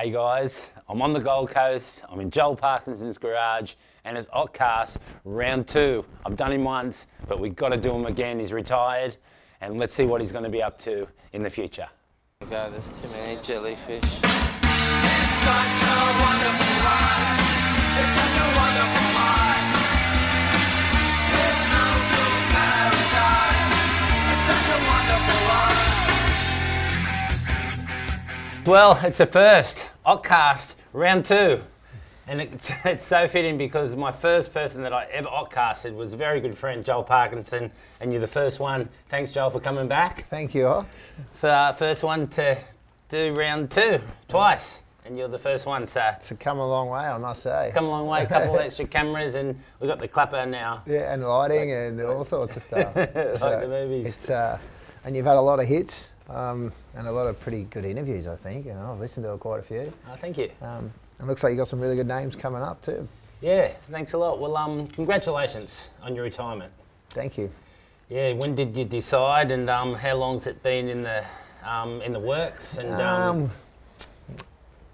Hey guys, I'm on the Gold Coast. I'm in Joel Parkinson's garage, and it's Occ-Cast round two. I've done him once, but we've got to do him again. He's retired, and let's see what he's going to be up to in the future. God, there's too many jellyfish. Well, it's a first. Occ-Cast round two. And it's, it's so fitting because my first person that I ever Occ-Casted was a very good friend, Joel Parkinson, and you're the first one. Thanks, Joel, for coming back. Thank you. all. For uh, first one to do round two twice, and you're the first one. Sir. So It's come a long way, I must say. come a long way. A couple of extra cameras, and we've got the clapper now. Yeah, and lighting and all sorts of stuff. like So the movies. It's, uh, and you've had a lot of hits um, and a lot of pretty good interviews, I think. You know, I've listened to quite a few. Oh, thank you. Um, and looks like you got some really good names coming up too. Yeah, thanks a lot. Well, um, congratulations on your retirement. Thank you. Yeah, when did you decide, and um, how long's it been in the um, in the works? And um, Um,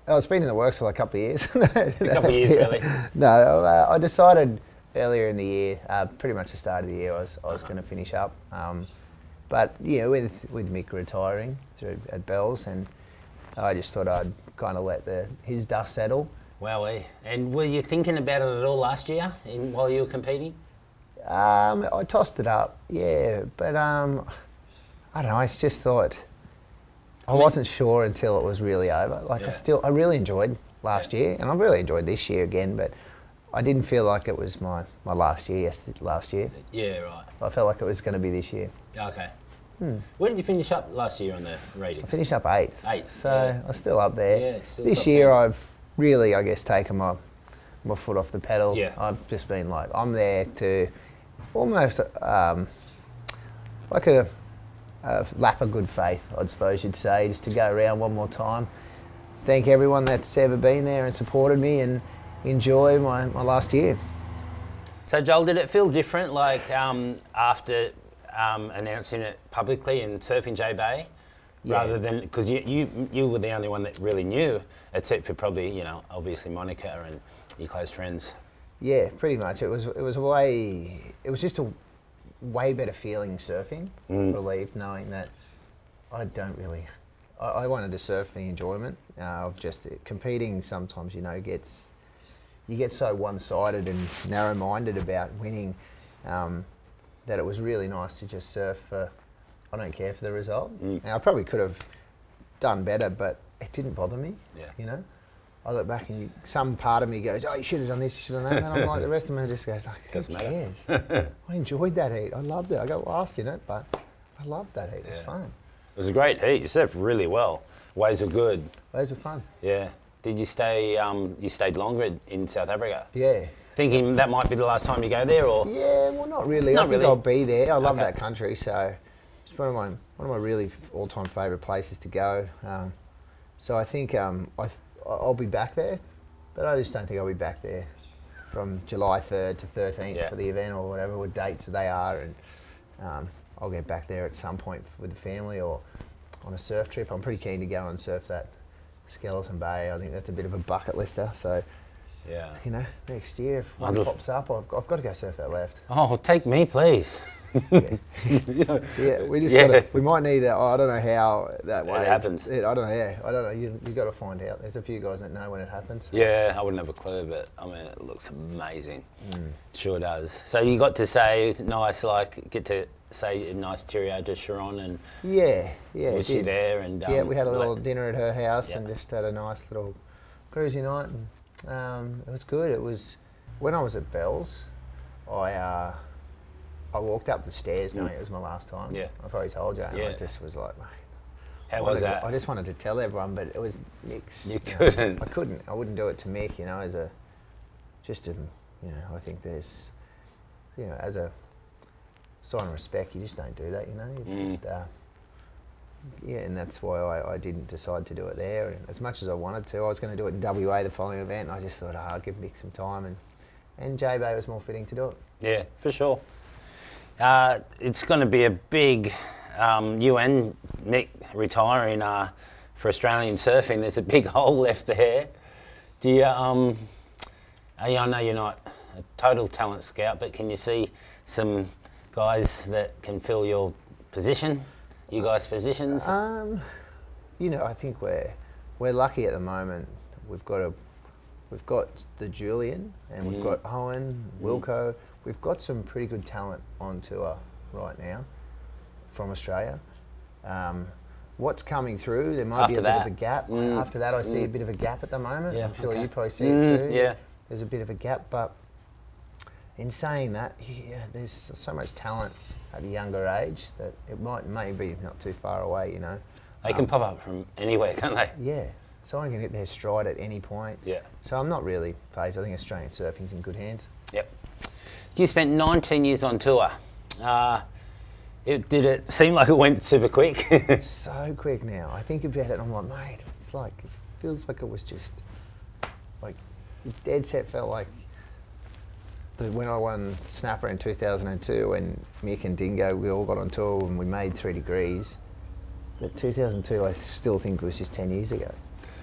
oh, it's been in the works for like a couple of years. a couple of years, really. No, uh, I decided earlier in the year, uh, pretty much the start of the year, I was, I was going to finish up. But yeah, with with Mick retiring through at Bells, and I just thought I'd kind of let the his dust settle. Wowee. And were you thinking about it at all last year, in, while you were competing? Um, I tossed it up, yeah, but um, I don't know. I just thought I, mean- wasn't sure until it was really over. Like Yeah. I still, I really enjoyed last Yeah. year, and I've really enjoyed this year again. But I didn't feel like it was my, my last year. Yes, last year. Yeah, right. I felt like it was going to be this year. Okay. Where did you finish up last year on the ratings? I finished up eighth, Eighth. so yeah. I'm still up there. Yeah, still this year, 10. I've really, I guess, taken my my foot off the pedal. Yeah. I've just been like, I'm there to almost um, like a, a lap of good faith, I suppose you'd say, just to go around one more time. Thank everyone that's ever been there and supported me, and enjoy my, my last year. So, Joel, did it feel different, like um, after um, announcing it publicly in Surfing J Bay, Yeah. rather than because you, you you were the only one that really knew, except for probably you know obviously Monica and your close friends. Yeah, pretty much. It was it was a way. It was just a way better feeling surfing. Relieved knowing that I don't really. I, I wanted to surf for the enjoyment uh, of just competing. Sometimes you know gets you get so one-sided and narrow-minded about winning um, that it was really nice to just surf for. I don't care for the result. Now I probably could have done better, but it didn't bother me. Yeah. You know. I look back and you, some part of me goes, "Oh, you should have done this, you should have done that." And I'm like, the rest of me just goes, like, "Who Doesn't cares?" I enjoyed that heat. I loved it. I got lost in it, but I loved that heat. It was fun. It was a great heat. You surfed really well. Waves were good. Those were fun. Yeah. Did you stay? Um, you stayed longer in South Africa. Yeah. Thinking that might be the last time you go there, or Yeah. Well, not really. Not I think really. I'll be there. I love Okay. that country, so it's one of my one of my really all-time favourite places to go. Um, so I think um, I, I'll be back there, but I just don't think I'll be back there from July 3rd to 13th Yeah. for the event or whatever what dates they are, and um, I'll get back there at some point with the family or on a surf trip. I'm pretty keen to go and surf that Skeleton Bay. I think that's a bit of a bucket lister. So yeah. you know, next year if one I'd pops up, I've, I've got to go surf that left. Oh, take me, please. Yeah, we just Yeah. gotta, we might need. A, I don't know how that It happens. It, I don't know. Yeah, I don't know. You you got to find out. There's a few guys that know when it happens. Yeah, I wouldn't have a clue, but I mean, it looks amazing. Mm. Sure does. So you got to say nice, like, get to say a nice cheerio to Sharon, and Yeah, yeah. was she there? And yeah, um, we had a little like- dinner at her house Yeah. and just had a nice little cruisy night. And, um, it was good. It was when I was at Bell's. I uh, I walked up the stairs knowing it was my last time. Mm. Yeah. I probably told you. And Yeah. I just was like, mate. How was that? I just wanted to tell everyone, but it was Mick's. You know, couldn't. I couldn't. I wouldn't do it to Mick. You know, as a just a you know. I think there's you know as a sign of respect, you just don't do that. You know, you Mm. just. Uh, yeah, and that's why I, I didn't decide to do it there. And as much as I wanted to, I was going to do it in WA the following event. And I just thought, oh, I'll give Mick some time, and and J Bay was more fitting to do it. Yeah, for sure. Uh, it's going to be a big um, UN Mick retiring uh, for Australian surfing. There's a big hole left there. Do you, um, I I know you're not a total talent scout, but can you see some guys that can fill your position? You guys' positions? Um, you know, I think we're we're lucky at the moment. We've got a we've got the Julian and we've got Owen, Wilko. We've got some pretty good talent on tour right now from Australia. Um, what's coming through? There might After be a that. bit of a gap. Mm. After that, I see a bit of a gap at the moment. Yeah, I'm sure okay. you probably see Mm, it too. yeah. There's a bit of a gap, but in saying that, yeah, there's so much talent at a younger age that it might maybe not too far away. You know. they can pop up from anywhere, can't they? Yeah, someone can hit their stride at any point. Yeah. So I'm not really phased. I think Australian surfing's in good hands. Yep. You spent 19 years on tour. Uh, it, did it seem like it went super quick? So quick now. I think about it and I'm like, mate, it's like, it feels like it was just, like, dead set felt like the, when I won Snapper in 2002 when Mick and Dingo, we all got on tour and we made three degrees. But 2002, I still think was just 10 years ago.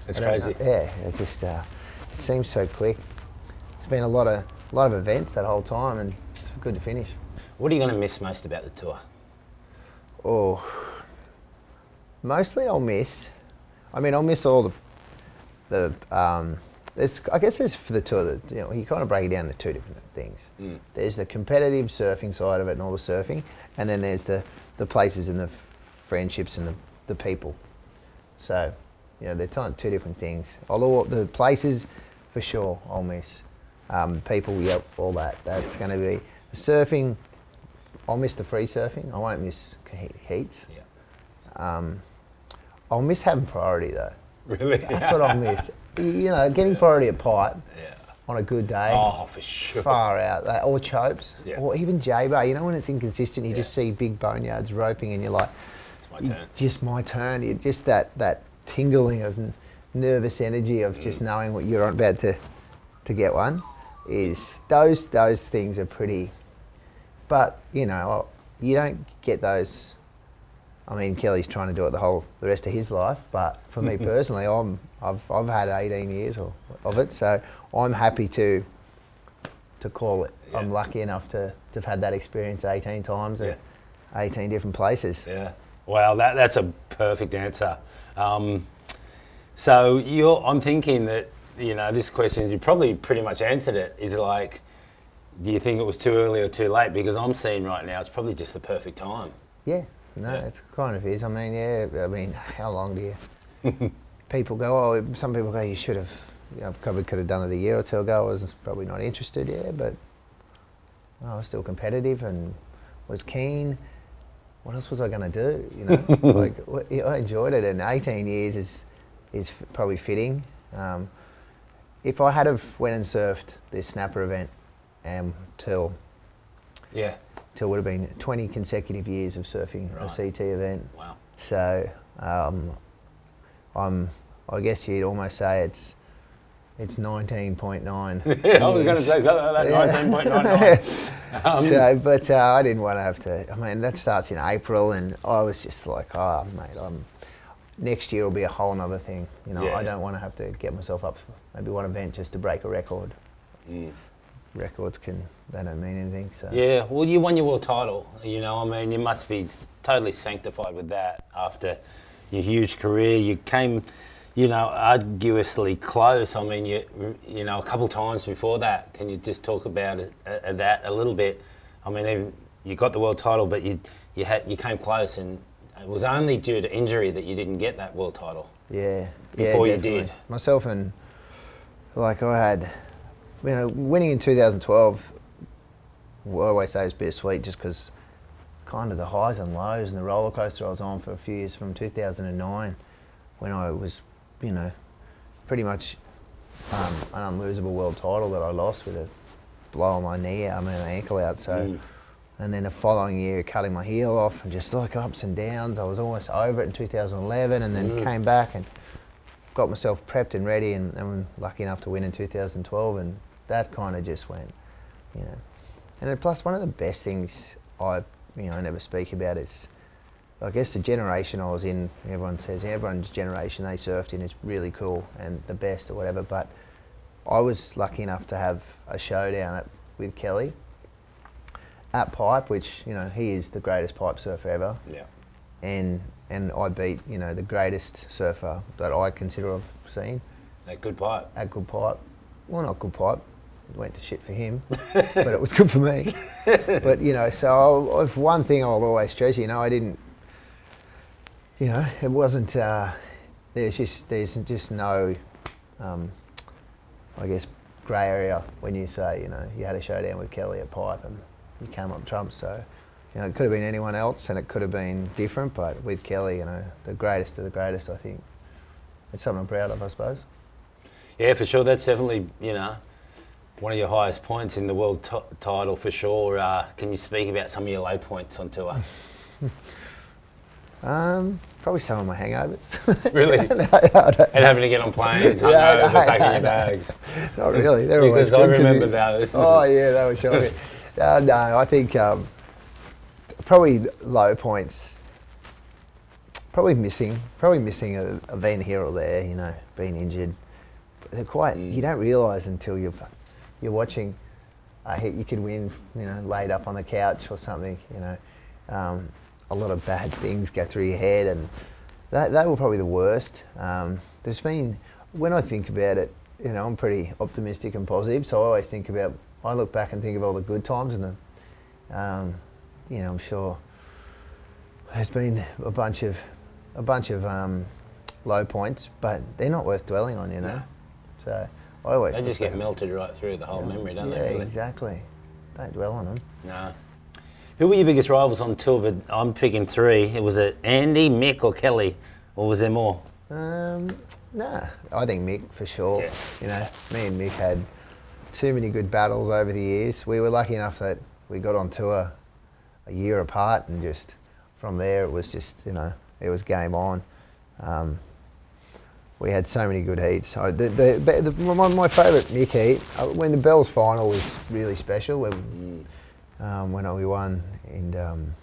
It's crazy. know. Yeah, it just uh, it seems so quick. It's been a lot of a lot of events that whole time, and it's good to finish. What are you going to miss most about the tour? Oh, mostly I'll miss. I mean, I'll miss all the the. Um, there's, I guess there's for the tour that you know you kind of break it down to two different things. There's the competitive surfing side of it and all the surfing, and then there's the the places and the friendships and the, the people. So, you know, they're two different things. Although the places, for sure, I'll miss. Um, people, yep, all that. That's going to be surfing. I'll miss the free surfing. I won't miss he- heats. Yeah. Um, I'll miss having priority though. Really? That's what I'll miss. You know, getting priority at pipe Yeah. on a good day. Oh, for sure. Far out, or chopes, Yeah. or even J-Bay. You know when it's inconsistent, you just see big boneyards roping, and you're like, It's my turn. just my turn. It, just that that tingling of nervous energy of Mm. just knowing what you're about to to get one is those those things are pretty. But you know, you don't get those. I mean, Kelly's trying to do it the whole the rest of his life, but for me personally, I'm I've I've had 18 years or, of it, so I'm happy to to call it. I'm lucky enough to, to have had that experience 18 times at Yeah. 18 different places. Yeah. Wow, that, that's a perfect answer. Um, so you're, I'm thinking that, you know, this question, you probably pretty much answered it, is like, do you think it was too early or too late? Because I'm seeing right now it's probably just the perfect time. Yeah, no, Yeah. it kind of is. I mean, yeah, I mean, how long do you? people go, oh, some people go, you should have, you know, probably could have done it a year or two ago. I was probably not interested, yeah, but I was still competitive and was keen. What else was I going to do? You know, like I enjoyed it, and 18 years is is probably fitting. Um, if I had have went and surfed this snapper event, um, till Yeah. Till would have been 20 consecutive years of surfing Right. a CT event. Wow. So um, I'm, I guess you'd almost say it's it's 19.9. I was going to say something like that, Yeah. 19.99. Um, so, but uh, I didn't want to have to. I mean, that starts in April, and I was just like, oh, mate, I'm, next year will be a whole nother thing. You know, Yeah. I don't want to have to get myself up for maybe one event just to break a record. Mm. Records can they don't mean anything. So Yeah, well, you won your world title. You know, I mean, you must be totally sanctified with that after your huge career. You came, you know, arduously close. I mean, you, you know, a couple times before that. Can you just talk about it, uh, that a little bit? I mean, even you got the world title, but you you had you came close, and it was only due to injury that you didn't get that world title. Yeah. Before yeah, you did. Myself and like I had, you know, winning in 2012. Well, I always say it's bittersweet just because kind of the highs and lows and the roller coaster I was on for a few years from 2009 when I was, you know, pretty much um, an unlosable world title that I lost with a blow on my knee out, I mean, an ankle out. So. Mm. And then the following year, cutting my heel off and just like ups and downs. I was almost over it in 2011 and then Mm. came back and got myself prepped and ready and, and lucky enough to win in 2012. And that kind of just went, you know. And then plus, one of the best things I, you know, I never speak about is I guess the generation I was in, everyone says everyone's generation they surfed in is really cool and the best or whatever. But I was lucky enough to have a showdown at, with Kelly at Pipe, which you know he is the greatest pipe surfer ever, Yeah. and and I beat you know the greatest surfer that I consider I've seen That good pipe. at good pipe. Well, not good pipe. Went to shit for him, but it was good for me. but you know, so I, one thing I'll always treasure. You know, I didn't. You know, it wasn't. Uh, there's just there's just no, um, I guess, grey area when you say you know you had a showdown with Kelly at pipe and you came up trumps. So. You know, it could have been anyone else, and it could have been different. But with Kelly, you know, the greatest of the greatest, I think it's something I'm proud of, I suppose. Yeah, for sure. That's definitely, you know, one of your highest points in the world t- title for sure. Uh, can you speak about some of your low points on tour? Um, probably some of my hangovers. Really? no, no, and having to get on planes, hungover, Yeah, no, packing no, your bags. Not really. They're Because I remember those. Oh yeah, that was shocking. uh, no, I think um, probably low points. Probably missing. Probably missing a, a event here or there. You know, being injured. But they're quite. Mm. You don't realise until you're you're watching a hit you could win. You know, laid up on the couch or something. You know, um, a lot of bad things go through your head, and that that were probably the worst. Um, there's been when I think about it, you know, I'm pretty optimistic and positive, so I always think about. I look back and think of all the good times, and the, um, you know, I'm sure there's been a bunch of a bunch of um, low points, but they're not worth dwelling on, you know. No. So I always They just get melted right through the whole memory, don't yeah, they? Really? exactly. Don't dwell on them. No. Who were your biggest rivals on tour? But I'm picking three. It was it Andy, Mick, or Kelly, or was there more? Um, nah, I think Mick for sure. Yeah. You know, me and Mick had too many good battles over the years. We were lucky enough that we got on tour a year apart, and just from there it was just you know it was game on. Um, we had so many good heats. I, the, the, the, my, my favourite Mick heat uh, when the Bells final was really special. When, um, when we won and um,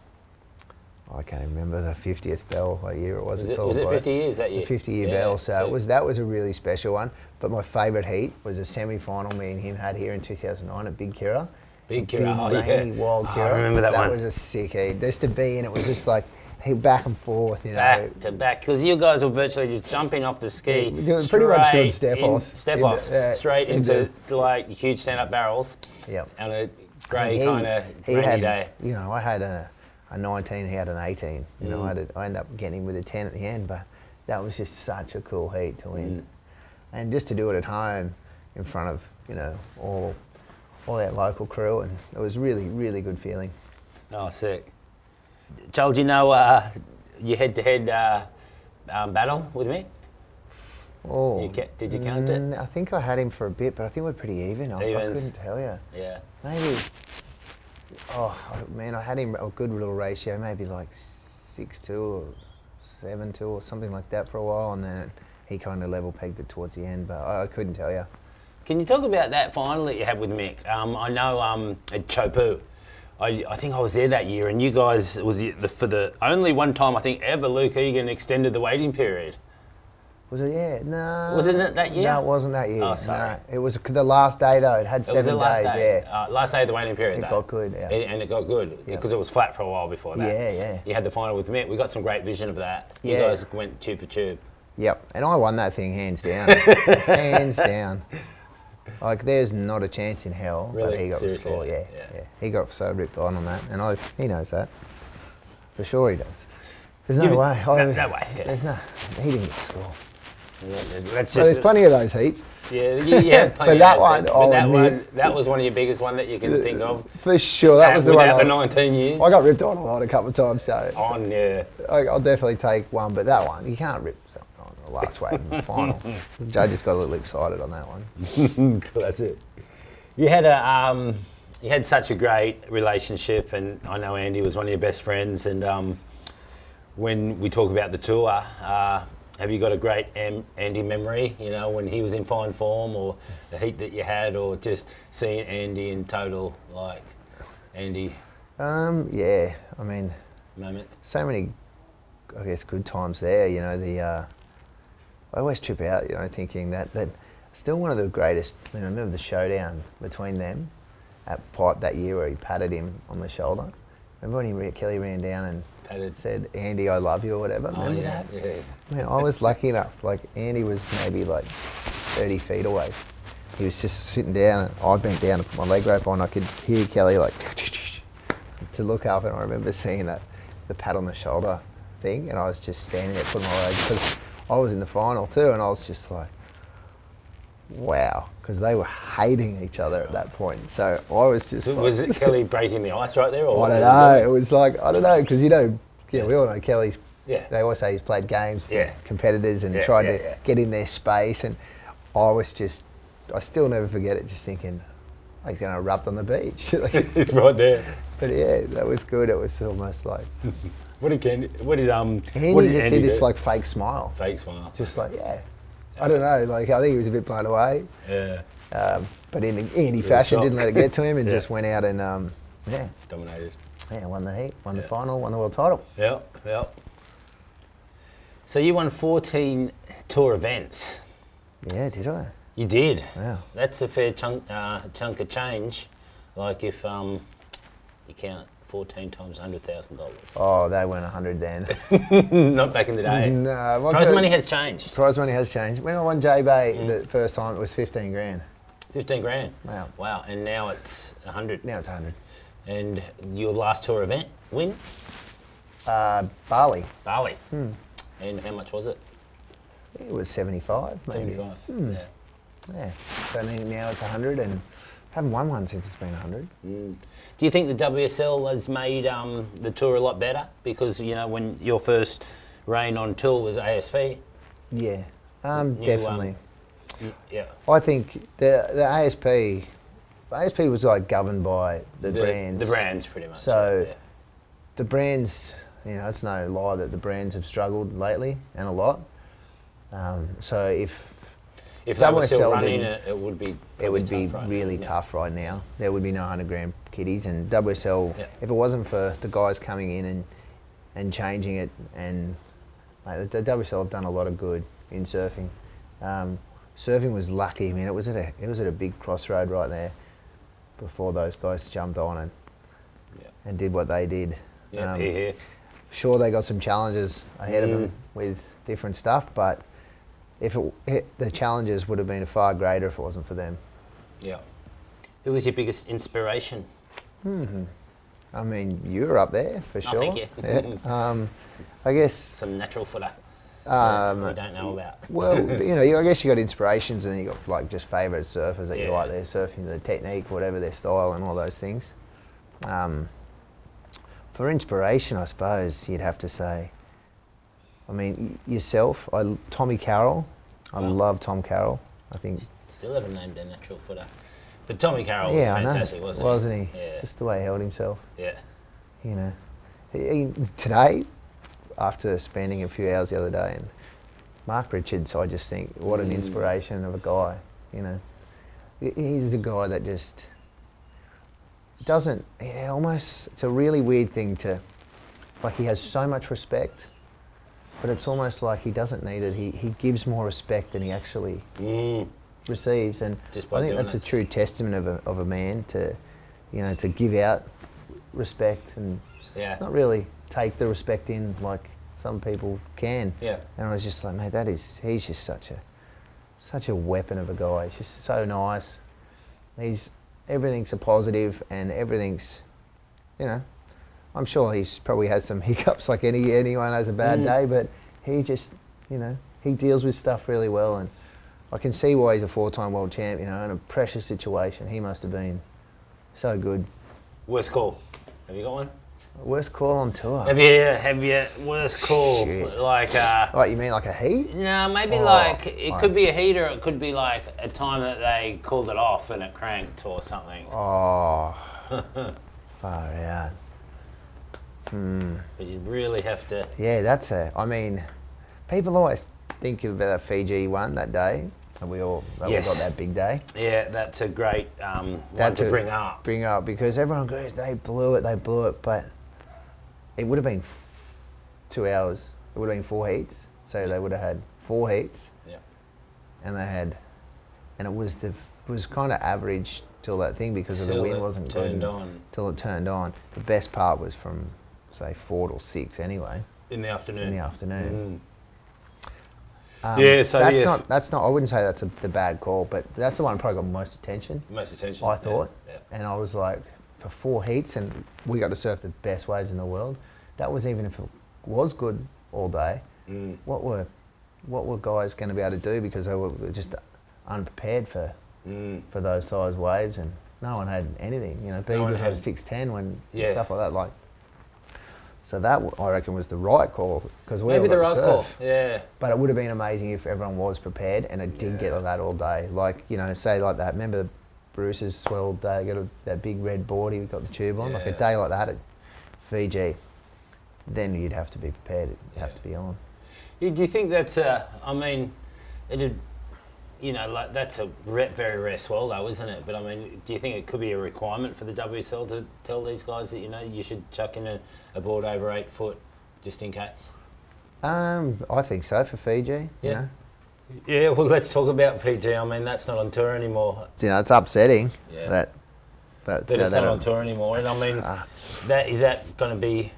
I can't remember the 50th bell what year it was. Was it, was it 50 years that year? the 50 year Yeah, bell. So so- it was that was a really special one. But my favourite heat was a semi final me and him had here in 2009 at Big Kirra. Big Big Kirra, oh, rainy, yeah. wild Oh, Kirra. I remember that, one. That was a sick heat. Just to be in it was just like back and forth, you know. back to back because you guys were virtually just jumping off the ski. Yeah, pretty much doing step offs. Step offs, yeah, straight into- into like huge stand up barrels Yep. on a grey kind of rainy had, day. You know, I had a, a 19, he had an 18. You know, I, Mm. a, I ended up getting him with a 10 at the end, but that was just such a cool heat to win. Mm. And just to do it at home in front of, you know, all, all that local crew, and it was really, really good feeling. Oh, sick. Joel, do you know uh, your head to head battle with me? Oh, You ca- did you count it? mm, I think I had him for a bit, but I think we're pretty even. I, I couldn't tell you. Yeah. Maybe. Oh man, I had him a good little ratio, maybe like six two or seven two or something like that for a while, and then he kind of level pegged it towards the end. But I, I couldn't tell you. Can you talk about that final that you had with Mick? Um, I know um, at Chopu, I, I think I was there that year, and you guys was the, the, for the only one time I think ever Luke Egan extended the waiting period. Was it? Yeah, no. Wasn't it that year? No, it wasn't that year. Oh, sorry. No, it was the last day though. It had It seven was the last days. day. Yeah. Uh, last day of the waiting period. It though. got good, yeah. It- and it got good because it was flat for a while before that. Yeah, yeah. You had the final with Mick. We got some great vision of that. You Yeah. guys went tube for tube. Yep, and I won that thing hands down, hands down. Like there's not a chance in hell that Really? he got the Seriously, score. Yeah, yeah. yeah, He got so ripped on on that, and I, he knows that. For sure, he does. There's no way. no- I- no way, yeah. There's no. He didn't get the score. That's So there's just plenty of those heats. yeah, yeah, had But of that one, but I'll that one, that was one of your biggest one that you can think of. For sure, that Uh, was the one. I, the 19 years. I got ripped on a lot a couple of times, so on, yeah. I, I'll definitely take one. But that one, you can't rip the last wave in the final. Joe just got a little excited on that one. That's it. You had a um, you had such a great relationship, and I know Andy was one of your best friends. And um, when we talk about the tour, uh, have you got a great Am- Andy memory? You know, when he was in fine form, or the heat that you had, or just seeing Andy in total like Andy Um, yeah, I mean, moment. so many I guess, good times there. You know, the uh, I always trip out, you know, thinking that that still one of the greatest. I mean, I remember the showdown between them at Pipe that year where he patted him on the shoulder. Remember when he re- Kelly ran down and Patted. said, "Andy, I love you" or whatever. Oh, Remember yeah, that? yeah. Man, I was lucky enough. Like Andy was maybe like 30 feet away. He was just sitting down, and I bent down to put my leg rope on. I could hear Kelly like to look up, and I remember seeing that the pat on the shoulder thing, and I was just standing there putting my leg because I was in the final too, and I was just like, wow, because they were hating each other at that point. So I was just So like, was it Kelly breaking the ice right there? Or I don't know. it- was like I don't know because you know, yeah, we all know Kelly's. Yeah. They always say he's played games, Yeah. competitors, and Yeah, tried yeah, to get in their space. And I was just, I still never forget it. Just thinking, oh, he's going to erupt on the beach. Like, it's right there. but yeah, that was good. It was almost like What did Ken, what did um Andy what just Andy did this do? like fake smile, fake smile? just like yeah. I don't know. Like I think he was a bit blown away, yeah, um, but in Andy fashion, didn't let it get to him, and Yeah. just went out and um, yeah, dominated. yeah, won the heat, won the final, won the world title. Yeah, yeah. So you won 14 tour events. Yeah, did I? You did. Wow. That's a fair chunk uh, chunk of change. Like if um, you count 14 times $100,000. Oh, they went 100 then. Not back in the day. no, Prize money has changed. prize money has changed. When I won J Bay Mm. the first time, it was 15 grand. 15 grand. Wow. Wow. And now it's 100. Now it's 100. And your last tour event win? Uh, Bali, Bali. Hmm. And how much was it? it was 75, maybe. 75. Hmm. Yeah. Yeah. So now it's 100, and haven't won one since it's been 100. Do you think the WSL has made um, the tour a lot better? Because, you know, when your first reign on tour was ASP. Yeah, um, um, definitely. y- Yeah. I think the the ASP, ASP was like governed by the, The brands. The brands, pretty much. So- yeah. the brands, you know, it's no lie that the brands have struggled lately and a lot. Um, so if If they were still running it, it would be it would be right really yeah. tough right now. There would be no 100 gram kiddies, and WSL, Yeah. if it wasn't for the guys coming in and, and changing it, and like, the, WSL have done a lot of good in surfing. Um, surfing was lucky. I mean, it was at a it was at a big crossroad right there before those guys jumped on and Yeah. and did what they did. Yeah, Um, sure they got some challenges ahead of Mm. them with different stuff, but if it, it, the challenges would have been far greater if it wasn't for them. Yeah. Who was your biggest inspiration? I mean, you're up there for Oh, sure. thank you. Yeah. Um, I guess. Some natural footer Um, we don't know about. well, you know, you, I guess you got inspirations, and you got like just favourite surfers that you Yeah. like their surfing, the technique, whatever their style, and all those things. Um, for inspiration, I suppose you'd have to say. I mean, yourself. I Tommy Carroll. I love Tom Carroll. I think. Still haven't named a natural footer. But Tommy Carroll yeah, was fantastic, wasn't he? he? Yeah. Just the way he held himself. yeah. you know, he, today, after spending a few hours the other day, and Mark Richards, I just think what an Mm. inspiration of a guy. You know, he's a guy that just doesn't. Yeah, almost. It's a really weird thing to, like, he has so much respect, but it's almost like he doesn't need it. He he gives more respect than he actually Mm. receives, and Just I think that's it. a true testament of a of a man to, you know, to give out respect and Yeah. not really take the respect in like some people can. Yeah. And I was just like, mate, that is he's just such a such a weapon of a guy. He's just so nice. He's everything's a positive and everything's you know, I'm sure he's probably has some hiccups like any anyone has a bad Mm. day, but he just you know, he deals with stuff really well and I can see why he's a four time world champ, you know, in a pressure situation. He must have been so good. Worst call. Have you got one? Worst call on tour. Have you, have you, worst call? Shit. Like, uh, Like you mean like a heat? no, maybe Oh, like, it like- could be a heater, or it could be like a time that they called it off and it cranked or something. Oh, far out. But you really have to, Yeah, that's a. I mean, people always think of that Fiji one that day, and we all that Yes. we got that big day. yeah, that's a great um, one to bring up. Bring up because everyone goes, they blew it, they blew it, but it would have been two hours it would have been four heats. So they would have had four heats, Yeah. and they had, and it was the it was kind of average till that thing because of the wind it wasn't turned good. on Till it turned on. The best part was from say four or six anyway in the afternoon. in the afternoon. Um, Yeah, so that's yeah. not that's not. I wouldn't say that's a, the bad call, but that's the one that probably got most attention. Mm. Most attention. I thought, Yeah. and I was like, for four heats, and we got to surf the best waves in the world. That was even if it was good all day. Mm. What were what were guys going to be able to do because they were just unprepared for Mm. for those size waves, and no one had anything. You know, No Beavers had had- six ten when Yeah. stuff like that. Like, so that I reckon was the right call because we Maybe the right call. Yeah. But it would have been amazing if everyone was prepared and it did get Yeah. like that all day. Like, you know, say like that. Remember Bruce's swelled day, got a, that big red board he got the tube on? Like a day like that at Fiji, then you'd have to be prepared. You'd have to be on. Do you think that's? Uh, I mean, it'd, you know, like that's a re- very rare swell, though, isn't it? But I mean, do you think it could be a requirement for the WSL to tell these guys that you know you should chuck in a, a board over eight foot, just in case? Um, I think so for Fiji. You Yeah. know, Yeah. Well, let's talk about Fiji. I mean, that's not on tour anymore. you know it's upsetting Yeah. that. But That uh, it's that not on tour anymore. And I mean, uh, that is that going to be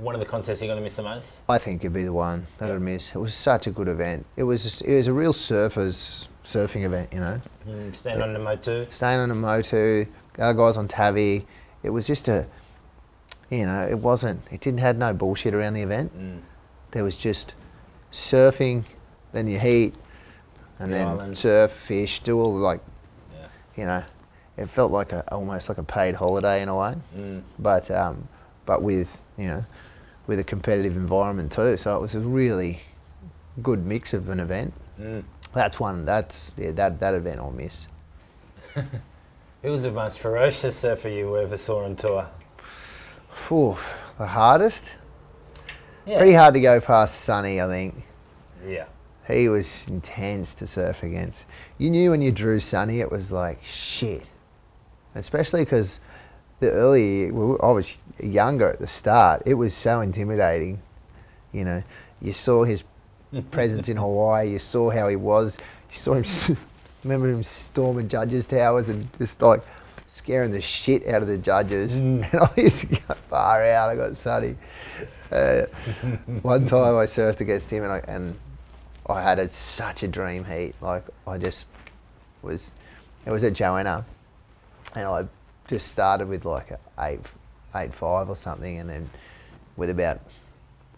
one of the contests you're going to miss the most? I think it'd be the one that Yeah. I'd miss. It was such a good event. It was it was a real surfers surfing event. You know. Mm, stand on the Motu. staying on the motu, our guys on Tavi. It was just a, you know, it wasn't, it didn't had no bullshit around the event. Mm. There was just surfing, then you heat, and The then island. surf, fish, do all like, Yeah. you know, it felt like a almost like a paid holiday in a way, Mm. but um, but with you know, with a competitive environment too. So it was a really good mix of an event. Mm. That's one. That's yeah. That that event I'll miss. Who was the most ferocious surfer you ever saw on tour? Phew, the hardest. Yeah. Pretty hard to go past Sunny, I think. Yeah. He was intense to surf against. You knew when you drew Sunny, it was like shit. Especially because the early, well, I was younger at the start. It was so intimidating. You know, you saw his presence in Hawaii. You saw how he was. You saw him. remember him storming judges' towers and just like scaring the shit out of the judges. And I used to go far out. I got sunny. Uh, one time I surfed against him and I, and I had a, such a dream heat. Like I just was, it was at Joanna, and I just started with like a eight, eight five or something, and then with about,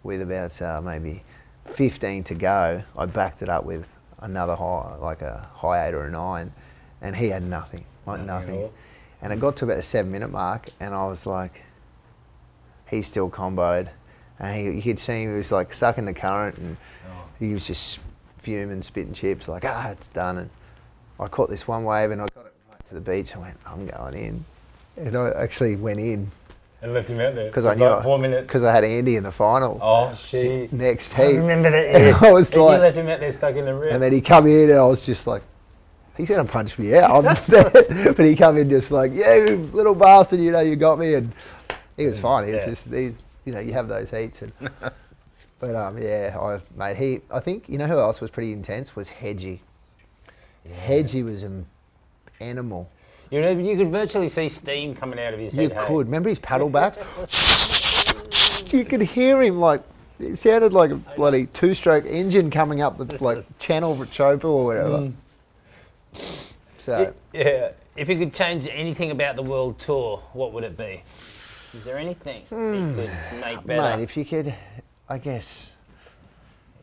with about uh, maybe fifteen to go, I backed it up with another high, like a high eight or a nine, and he had nothing, like Nothing nothing. And it got to about the seven minute mark, and I was like, he's still comboed. And he, you could see him, he was like stuck in the current, and Oh. he was just fuming, spitting chips, like, ah, it's done. And I caught this one wave, and I got it right to the beach. I went, I'm going in. And I actually went in And left him out there. because I knew like four minutes. because I had Andy in the final Oh shit! next I heat. remember that. And I was and like- you left him out there stuck in the rip. And then he come in, and I was just like, he's gonna punch me out. But he come in just like, yeah, you little bastard, you know, you got me, and he was fine. He was Yeah. just, he's, you know, you have those heats, and but um, yeah, I mate, he, I think you know who else was pretty intense was Hedgie. Hedgie was an animal. You know, you could virtually see steam coming out of his You head. hey? could remember his paddle back. you could hear him like. It sounded like a bloody two-stroke engine coming up the like channel for Chopa or whatever. Mm. So Yeah. If you could change anything about the world tour, what would it be? Is there anything you hmm. could make better? Mate, if you could, I guess,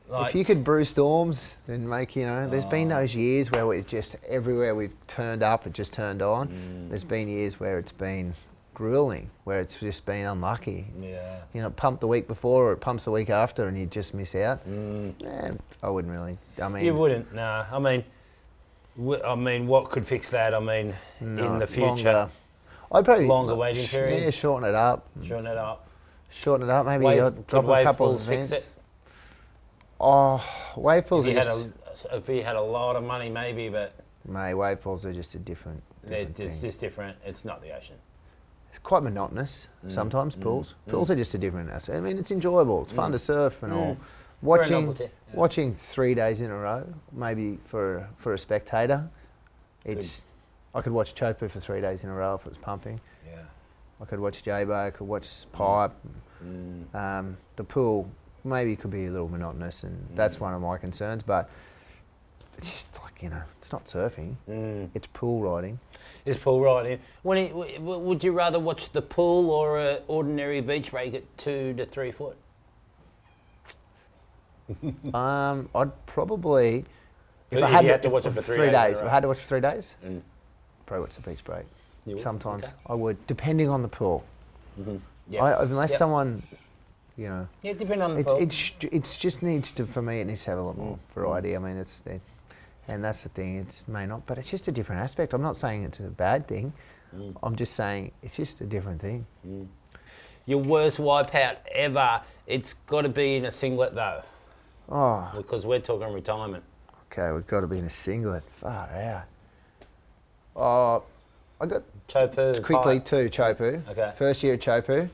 like, if you could brew storms and make, you know, there's been Oh. those years where we've just, everywhere we've turned up, it just turned on. Mm. There's been years where it's been grueling, where it's just been unlucky. Yeah. You know, pump the week before or it pumps the week after and you just miss out. Mm. Eh, I wouldn't really. I mean, You wouldn't, nah. I mean, w- I mean, what could fix that? I mean, in the future, longer. I'd probably Longer waiting periods. Yeah, shorten it up. shorten it up. Shorten it up. Maybe Wave, drop a couple of fix events. it? Oh, wave pools If are you, had just, a, if you had a lot of money, maybe, but mate, wave pools are just a different. they're different just, thing. just different. It's not the ocean. it's quite monotonous Mm, sometimes. Pools, pools are just a different. I mean, it's enjoyable. It's fun to surf and all. Mm. For Watching, novelty, yeah. watching three days in a row, maybe for for a spectator, it's. I could watch Chopu for three days in a row if it was pumping. Yeah. I could watch J-Bay, I could watch Pipe. Mm. Um, the pool maybe it could be a little monotonous, and Mm. that's one of my concerns. But it's just like you know, it's not surfing; Mm. it's pool riding. It's pool riding? When it, would you rather watch the pool or an ordinary beach break at two to three foot? um, I'd probably If you had to watch it for three days in a days. If. I had to watch for three days, Mm. probably watch the beach break. Sometimes Okay. I would, depending on the pool. Yeah. I, unless Yep. someone, you know, yeah, depending on the it's it's it's just needs to for me. It needs to have a lot more Mm. variety. I mean, it's it, and that's the thing. it may not, but it's just a different aspect. I'm not saying it's a bad thing. Mm. I'm just saying it's just a different thing. Your worst wipeout ever. It's got to be in a singlet though, Oh, because we're talking retirement. okay. We've got to be in a singlet. Far out. Oh, I got Chopu. quickly pipe. to Chopu. Okay. First year at Chopu,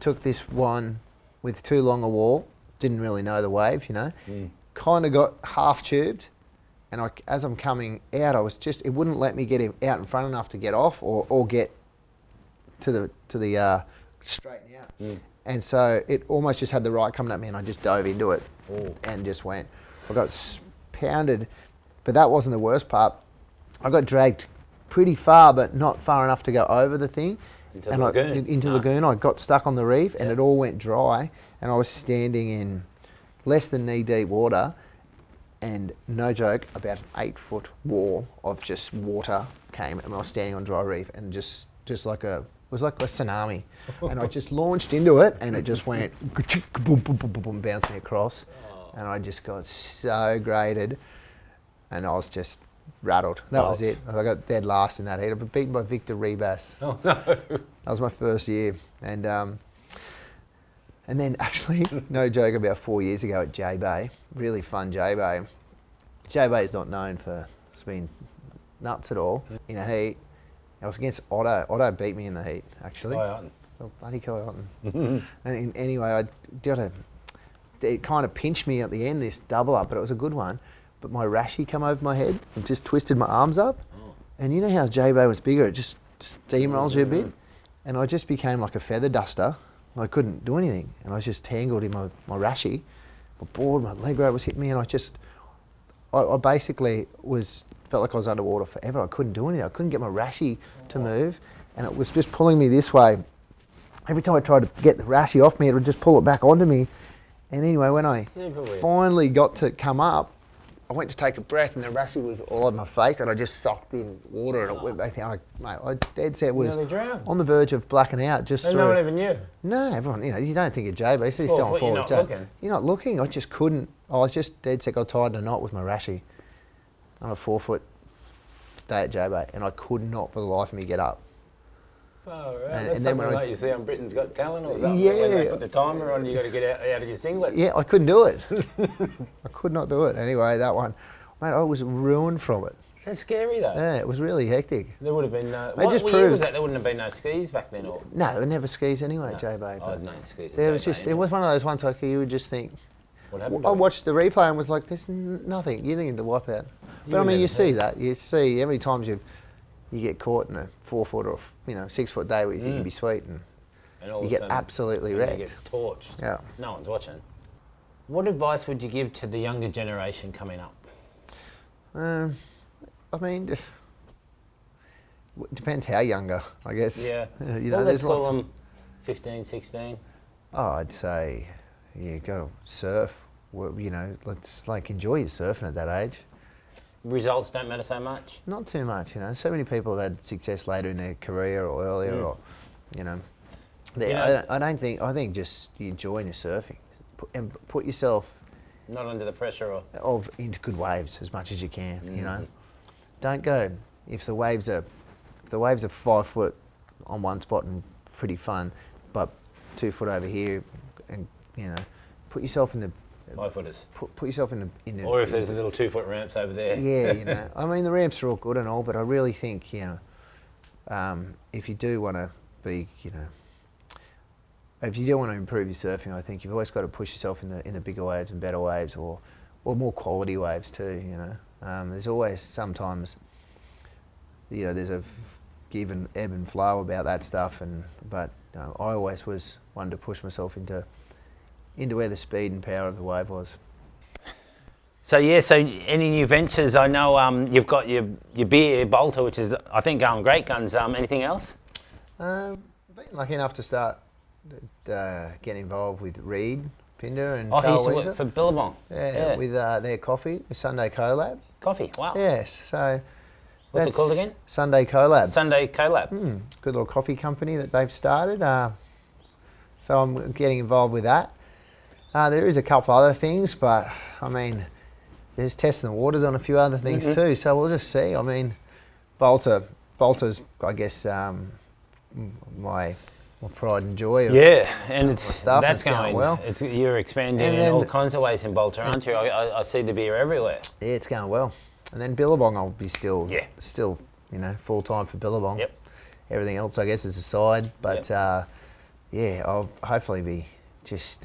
took this one with too long a wall. Didn't really know the wave, you know. Mm. Kind of got half tubed, and I, as I'm coming out, I was just it wouldn't let me get out in front enough to get off or, or get to the to the uh, straighten out. Mm. And so it almost just had the right coming at me, and I just dove into it Ooh. and just went. I got pounded, but that wasn't the worst part. I got dragged pretty far, but not far enough to go over the thing. Into the and I, lagoon. in- into No. Ah. lagoon, I got stuck on the reef, and it all went dry. And I was standing in less than knee deep water, and no joke, about an eight foot wall of just water came, and I was standing on dry reef, and just just like a it was like a tsunami, and I just launched into it, and it just went boom, boom, boom, boom, boom, bounced me across, oh. and I just got so graded, and I was just rattled. That was it. I got dead last in that heat. I got beaten by Victor Ribas. Oh no. That was my first year, and um, and then actually, no joke, about four years ago at J Bay, really fun J Bay. J Bay is not known for being nuts at all in a heat. I was against Otto. Otto beat me in the heat, actually. Oh, yeah. Oh, bloody Otten. and in, anyway, I did a. It kind of pinched me at the end, this double up, but it was a good one. But my rashi come over my head and just twisted my arms up. And you know how J Bay was bigger, it just steamrolls you a bit. And I just became like a feather duster. I couldn't do anything. And I was just tangled in my, my rashi. My board, my leg rope was hitting me, and I just. I, I basically was felt like I was underwater forever. I couldn't do anything. I couldn't get my rashi to move, and it was just pulling me this way. Every time I tried to get the rashi off me, it would just pull it back onto me. And anyway, when I finally got to come up, I went to take a breath, and the rashi was all over my face, and I just sucked in water, and it went back down. I, mate, I dead set was on the verge of blacking out. Just And through. no one even knew. No, everyone, you know, you don't think of Jay, but he's Four still on foot, four you're not looking. You're not looking. I just couldn't. I was just dead set. got tied in a knot with my rashi on a four foot day at J Bay, and I could not for the life of me get up. Oh, Far out. And- That's and then when I- like you see on Britain's Got Talent or something. Yeah. When they put the timer on, you got to get out, out of your singlet. Yeah, I couldn't do it. I could not do it. Anyway, that one, mate, I was ruined from it. That's scary though. Yeah, it was really hectic. There would have been no. They What, just year was that? There wouldn't have been no skis back then, or No, there were never skis anyway, at J Bay. oh, no skis. There was just, it was one of those ones like you would just think. What happened? I watched the replay and was like, "There's nothing." You think the wipeout, but I mean, you see that. You see how many times you you get caught in a four foot or you know six foot day where you think you'd be sweet, and And all you get absolutely and wrecked. You get torched. Yeah. No one's watching. What advice would you give to the younger generation coming up? Um, I mean, depends how younger, I guess. Yeah. You know, well, let's there's call lots. Them 15, 16. oh, I'd say, yeah, go surf. Well, you know, let's like enjoy your surfing at that age. Results don't matter so much. Not too much, you know. So many people have had success later in their career or earlier, Mm. or you know. They, You know- I, don't, I don't think. I think just you enjoying your surfing, put, and put yourself Not under the pressure or. of into good waves as much as you can. You know, don't go if the waves are if the waves are five foot on one spot and pretty fun, but two foot over here, and you know, put yourself in the Five footers. put, put yourself in the in the Or if there's a little two foot ramps over there. yeah, you know. I mean, the ramps are all good and all, but I really think, you know, um, if you do want to be, you know, if you do want to improve your surfing, I think you've always got to push yourself in the in the bigger waves and better waves, or or more quality waves too. You know, um, there's always sometimes, you know, there's a give and ebb and flow about that stuff, and but you know, I always was one to push myself into into where the speed and power of the wave was. So yeah, so any new ventures? I know um, you've got your your beer Balter, which is I think going great guns. Um, anything else? Um, been lucky enough to start uh, getting involved with Reed Pinder and Oh, he used to Weezer. work for Billabong. yeah, with uh, their coffee, with Sunday Collab. coffee. Wow. Yes, so What's it called again? Sunday Collab. Sunday collab. Mm, good little coffee company that they've started. Uh, so I'm getting involved with that. Uh, there is a couple other things, but I mean, there's testing the waters on a few other things Mhm. too. So we'll just see. I mean, Balter, Balter's, I guess, um, my my pride and joy. Of, Yeah, and it's stuff, that's it's going going well. It's you're expanding And in all kinds of ways in Balter, aren't you? I, I, I see the beer everywhere. Yeah, it's going well. And then Billabong, I'll be still, Yeah. still, you know, full time for Billabong. Yep. Everything else, I guess, is a side. But Yep. uh, yeah, I'll hopefully be just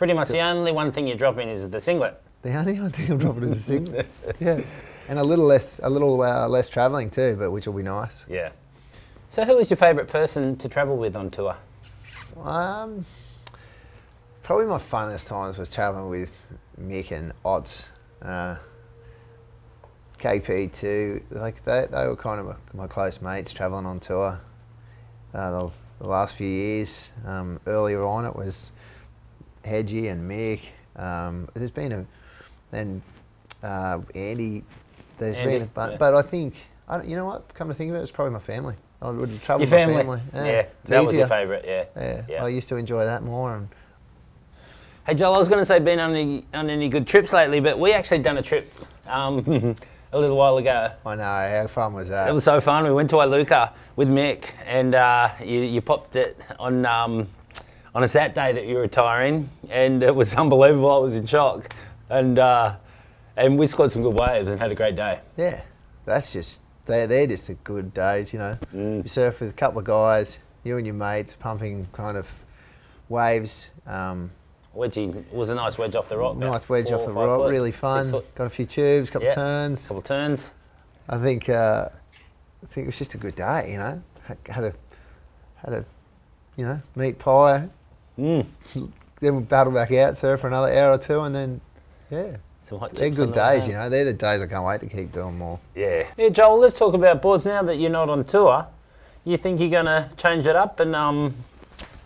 Pretty much the only one thing you're dropping is the singlet. the only one thing I'm dropping is a singlet. yeah, and a little less, a little uh, less travelling too, but which will be nice. Yeah. So who is your favourite person to travel with on tour? Um, probably my funnest times was travelling with Mick and Odds. Uh, KP too, like they, they were kind of my, my close mates travelling on tour. Uh, the, the last few years, um, earlier on it was Hedgie and Mick. Um, there's been a, then uh, Andy. There's Andy, been, a, but, yeah. but I think, I don't, you know what? Come to think of it, it's probably my family. I would travel Your with my family. family. Yeah, it's that was your favourite. Yeah. Yeah, Yeah. I used to enjoy that more. And Hey Joel, I was going to say been on any on any good trips lately, but we actually done a trip um, a little while ago. I know how fun was that? It was so fun. We went to Iluka with Mick, and uh, you, you popped it on um, on a Saturday that you were retiring, and it was unbelievable. I was in shock, and uh, and we scored some good waves and had a great day. yeah, that's just they're they're just the good days, you know. Mm. You surf with a couple of guys, you and your mates pumping kind of waves. Um, Wedgie was a nice wedge off the rock. nice wedge off the rock, foot, really fun. Got a few tubes, couple Yeah. turns. couple of turns. I think uh, I think it was just a good day, you know. Had, had a had a you know meat pie. Mm. Then we battle back out, surf for another hour or two, and then yeah, Some hot they're good the days, you know. They're the days I can't wait to keep doing more. Yeah. Yeah, Joel, let's talk about boards now that you're not on tour. You think you're going to change it up and um,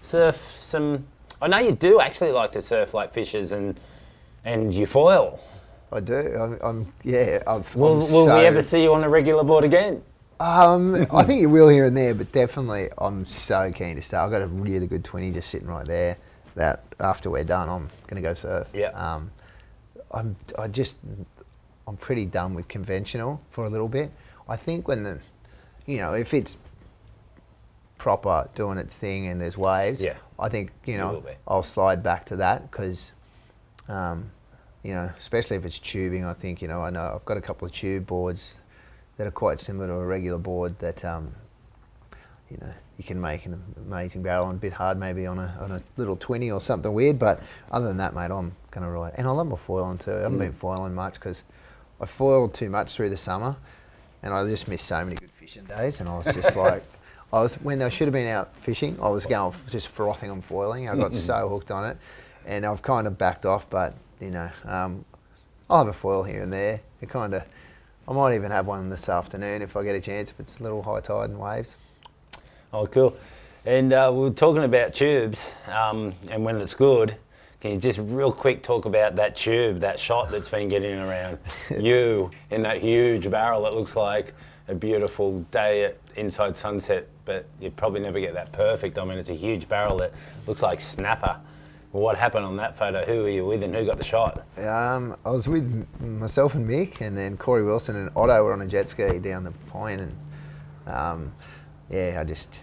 surf some. I know you do actually like to surf like fishes and and you foil. I do. I'm, I'm yeah. I've, Will, I'm will so, we ever see you on a regular board again? Um, I think you will here and there, but definitely, I'm so keen to start. I've got a really good twenty just sitting right there. That after we're done, I'm going to go surf. Yeah. Um, I'm. I just. I'm pretty done with conventional for a little bit. I think when the, you know, if it's proper doing its thing and there's waves, Yeah. I think You know. I'll slide back to that because, um, you know, especially if it's tubing. I think you know I know I've got a couple of tube boards that are quite similar to a regular board that um, you know you can make an amazing barrel and a bit hard maybe on a on a little twenty or something weird. But other than that, mate, I'm gonna ride. And I love my foiling too. I haven't been foiling much because I foiled too much through the summer, and I just missed so many good fishing days. And I was just like. I was when I should have been out fishing. I was going just frothing on foiling. I got so hooked on it, and I've kind of backed off. But you know, um, I'll have a foil here and there. It kind of, I might even have one this afternoon if I get a chance. If it's a little high tide and waves. Oh, cool. And uh, we were talking about tubes um, and when it's good. Can you just real quick talk about that tube, that shot that's been getting around you in that huge barrel that looks like a beautiful day at inside sunset, but you probably never get that perfect. I mean, it's a huge barrel that looks like snapper. What happened on that photo? Who were you with and who got the shot? Um, I was with myself and Mick, and then Corey Wilson and Otto were on a jet ski down the point, and um, yeah, I just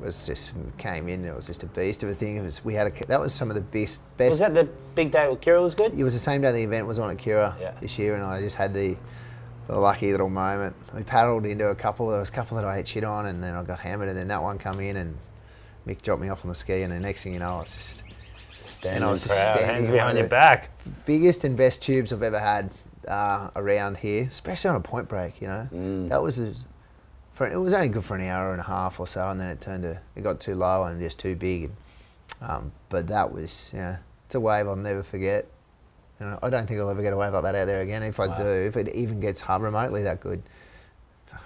was just came in. It was just a beast of a thing. It was we had a that was some of the best best. Was that the big day with Kirra was good? it was the same day the event was on at Kirra Yeah. this year, and I just had the the lucky little moment. We paddled into a couple. There was a couple that I hit shit on, and then I got hammered, and then that one come in, and Mick dropped me off on the ski, and the next thing you know, I was just Standing I was just proud, standing hands behind your back. biggest and best tubes I've ever had uh, around here, especially on a point break. You know, Mm. that was as- for it was only good for an hour and a half or so, and then it turned to it got too low and just too big. Um, but that was yeah, it's a wave I'll never forget. And I don't think I'll ever get a wave like that out there again. If I Wow. do, if it even gets hard remotely that good,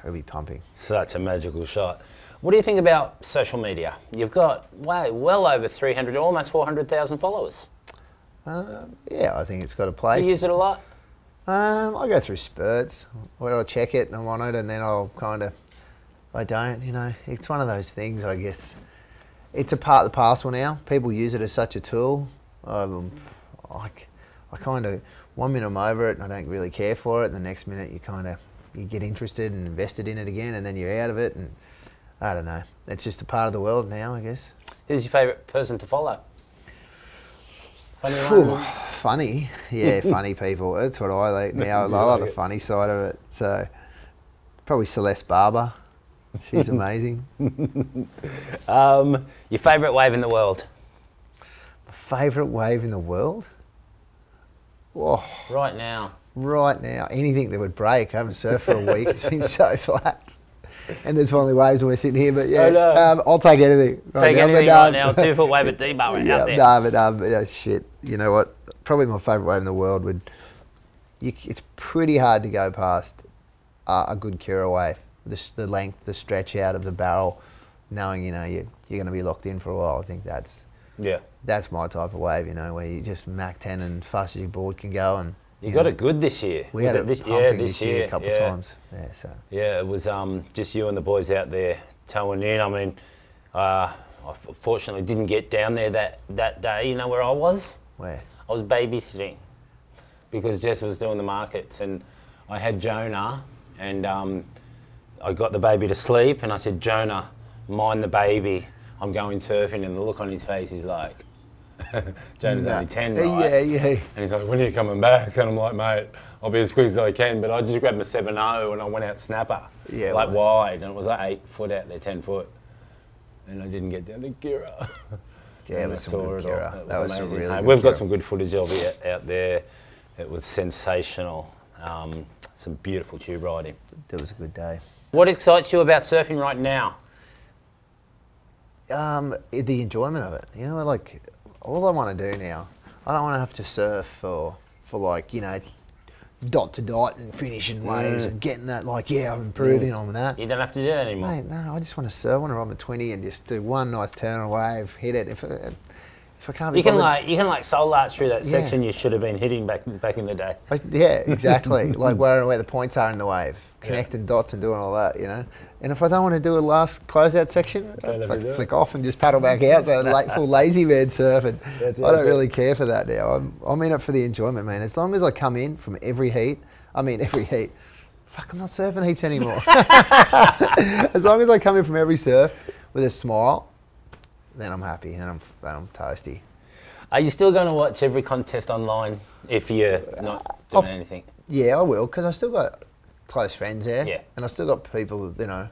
it'll be pumping. Such a magical shot. What do you think about social media? You've got way, well over 300, almost 400,000 followers. Um, yeah, I think it's got a Do place. you use it a lot? Um, I go through spurts where I'll check it and I'm on it, and then I'll kind of, I don't, you know. It's one of those things, I guess. It's a part of the parcel now. People use it as such a tool. Um, I, I kind of, one minute I'm over it and I don't really care for it, and the next minute you kind of, you get interested and invested in it again, and then you're out of it, and I don't know. It's just a part of the world now, I guess. Who's your favourite person to follow? Funny funny, yeah, funny people. That's what I like now. I like like the funny side of it. So probably Celeste Barber. She's amazing. Um, your favourite wave in the world? My Favorite wave in the world? Oh, Right now. right now, anything that would break. I haven't surfed for a week. It's been so flat. And there's finally waves when we're sitting here, but yeah, I know. um, I'll take anything. Right Take now, anything but, right now. Two foot wave at D-Bah right yeah, out there. No, but um, yeah, shit. You know what? Probably my favourite wave in the world would. You, it's pretty hard to go past uh, a good Kirra wave. The, the length, the stretch out of the barrel, knowing you know you, you're going to be locked in for a while. I think that's Yeah. that's my type of wave. You know, where you just Mach 10 and fast as your board can go. And You got it good this year. we Was had it this, yeah, this year, a couple yeah. of times. Yeah, so Yeah, it was um, just you and the boys out there towing in. I mean, uh, I f- fortunately didn't get down there that, that day. You know where I was? where I was babysitting because Jess was doing the markets, and I had Jonah, and um, I got the baby to sleep, and I said, Jonah, mind the baby. I'm going surfing, and the look on his face is like, Jonah's Nah. only ten, Yeah, right? Yeah, yeah. And he's like, when are you coming back? And I'm like, mate, I'll be as quick as I can. But I just grabbed my 7 0 and I went out snapper. Yeah, Like well- wide. And it was like eight foot out there, 10 foot. And I didn't get down to Kirra. Yeah, it was some saw good it. It That was amazing. really Hey, We've got Kirra. some good footage of it out there. It was sensational. Um, some beautiful tube riding. It was a good day. What excites you about surfing right now? um, the enjoyment of it. You know, like all I want to do now, I don't want to have to surf for for like you know dot to dot and finishing waves and getting that like yeah I'm improving on that. You don't have to do that anymore. Mate, no, I just want to surf. I want to ride my twenty and just do one nice turn on wave, hit it. If it, if I can't be You can bothered- like you can like soul arch through that Yeah. section you should have been hitting back back in the day. Like, yeah, exactly. like where where the points are in the wave, connecting dots and doing all that, you know. And if I don't want to do a last closeout section, I Don't have to fuck- do it. flick off and just paddle back out. So like full lazy man surf, and That's I don't okay. really care for that now. I'm I'm in it for the enjoyment, man. As long as I come in from every heat, I mean every heat. Fuck, I'm not surfing heats anymore. as long as I come in from every surf with a smile, then I'm happy and I'm I'm toasty. Are you still going to watch every contest online if you're not uh, doing I'll- anything? Yeah, I will, because I still got close friends there. Yeah. And I still got people, you know,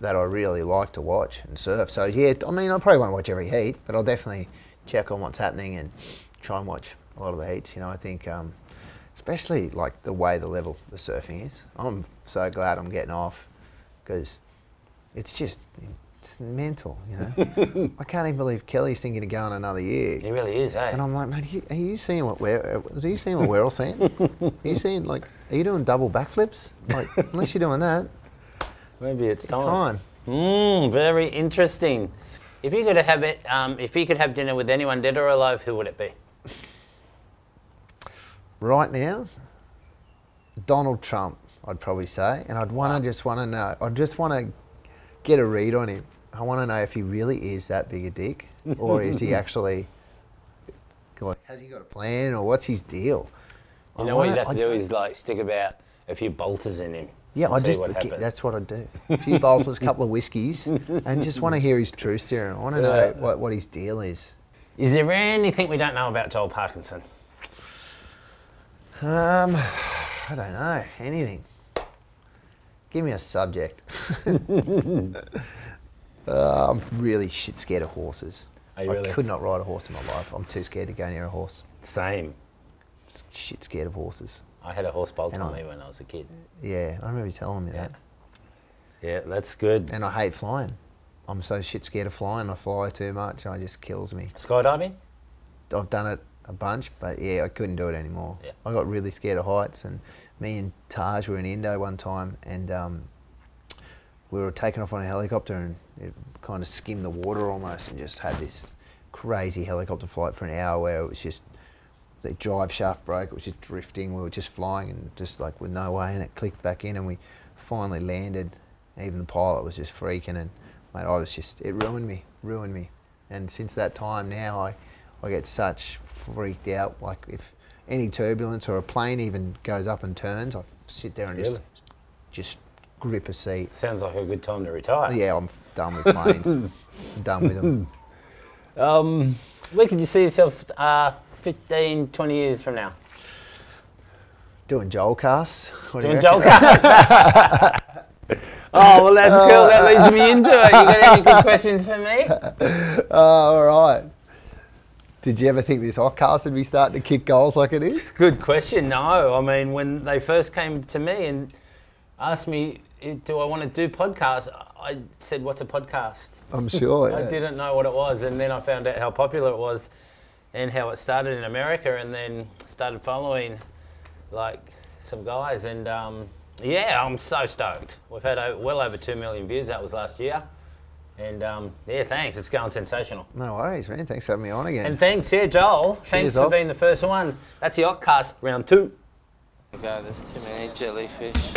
that I really like to watch and surf. So, yeah, I mean, I probably won't watch every heat, but I'll definitely check on what's happening and try and watch a lot of the heats. You know, I think, um, especially like the way the level the surfing is. I'm so glad I'm getting off because it's just it's mental, you know. I can't even believe Kelly's thinking of going another year. It really is, eh? And I'm like, man, are you, are you seeing what we're? Are you seeing what we're all seeing? are you seeing like? Are you doing double backflips? Like, unless you're doing that, Maybe it's time. time. Mm, very interesting. If you could have it, um, if you could have dinner with anyone dead or alive, who would it be? Right now, Donald Trump, I'd probably say, and I'd want to just want to know. I'd just want to get a read on him. I want to know if he really is that big a dick, or is he actually? Like, has he got a plan, or what's his deal? You I know what you'd have to I- do is like stick about a few Balters in him. Yeah, I just what that's what I'd do. A few Balters, a couple of whiskies, and just want to hear his truth serum. I want to know what, what his deal is. Is there anything we don't know about Joel Parkinson? Um, I don't know anything. Give me a subject. uh, I'm really shit scared of horses. Are you really? I could not ride a horse in my life. I'm too scared to go near a horse. Same. Shit scared of horses. I had a horse bolt on me when I was a kid. Yeah, I remember you telling me Yeah. that. Yeah, that's good. And I hate flying. I'm so shit scared of flying. I fly too much. and It just kills me. Skydiving? I've done it a bunch, but yeah, I couldn't do it anymore. Yeah. I got really scared of heights, and me and Taj were in Indo one time, and um, we were taking off on a helicopter, and it kind of skimmed the water almost, and just had this crazy helicopter flight for an hour where it was just the drive shaft broke, it was just drifting. We were just flying, and just like with no way, and it clicked back in, and we finally landed. Even the pilot was just freaking, and mate, I was just it ruined me, ruined me. And since that time now, I I get such freaked out. Like if any turbulence or a plane even goes up and turns, I sit there and Really? just just grip a seat. Sounds like a good time to retire. Yeah, I'm done with planes. Done with them. Um, where could you see yourself uh, 15, 20 years from now? Doing Joel casts. Do Doing? Joel cast. oh, well, that's cool. That leads me into it. You got any good questions for me? Oh, all right. Did you ever think this Occ-Cast would be starting to kick goals like it is? Good question. No, I mean, when they first came to me and asked me, eh, do I want to do podcasts? I said, what's a podcast? I'm sure. I didn't know what it was, and then I found out how popular it was, and how it started in America, and then started following like some guys, and um, yeah, I'm so stoked. We've had o- well over two million views. That was last year, and um, yeah, thanks. It's going sensational. No worries, man. Thanks for having me on again. And thanks, yeah, Joel. thanks for Op. being the first one. That's the Occ-Cast round two. God, there's too many jellyfish.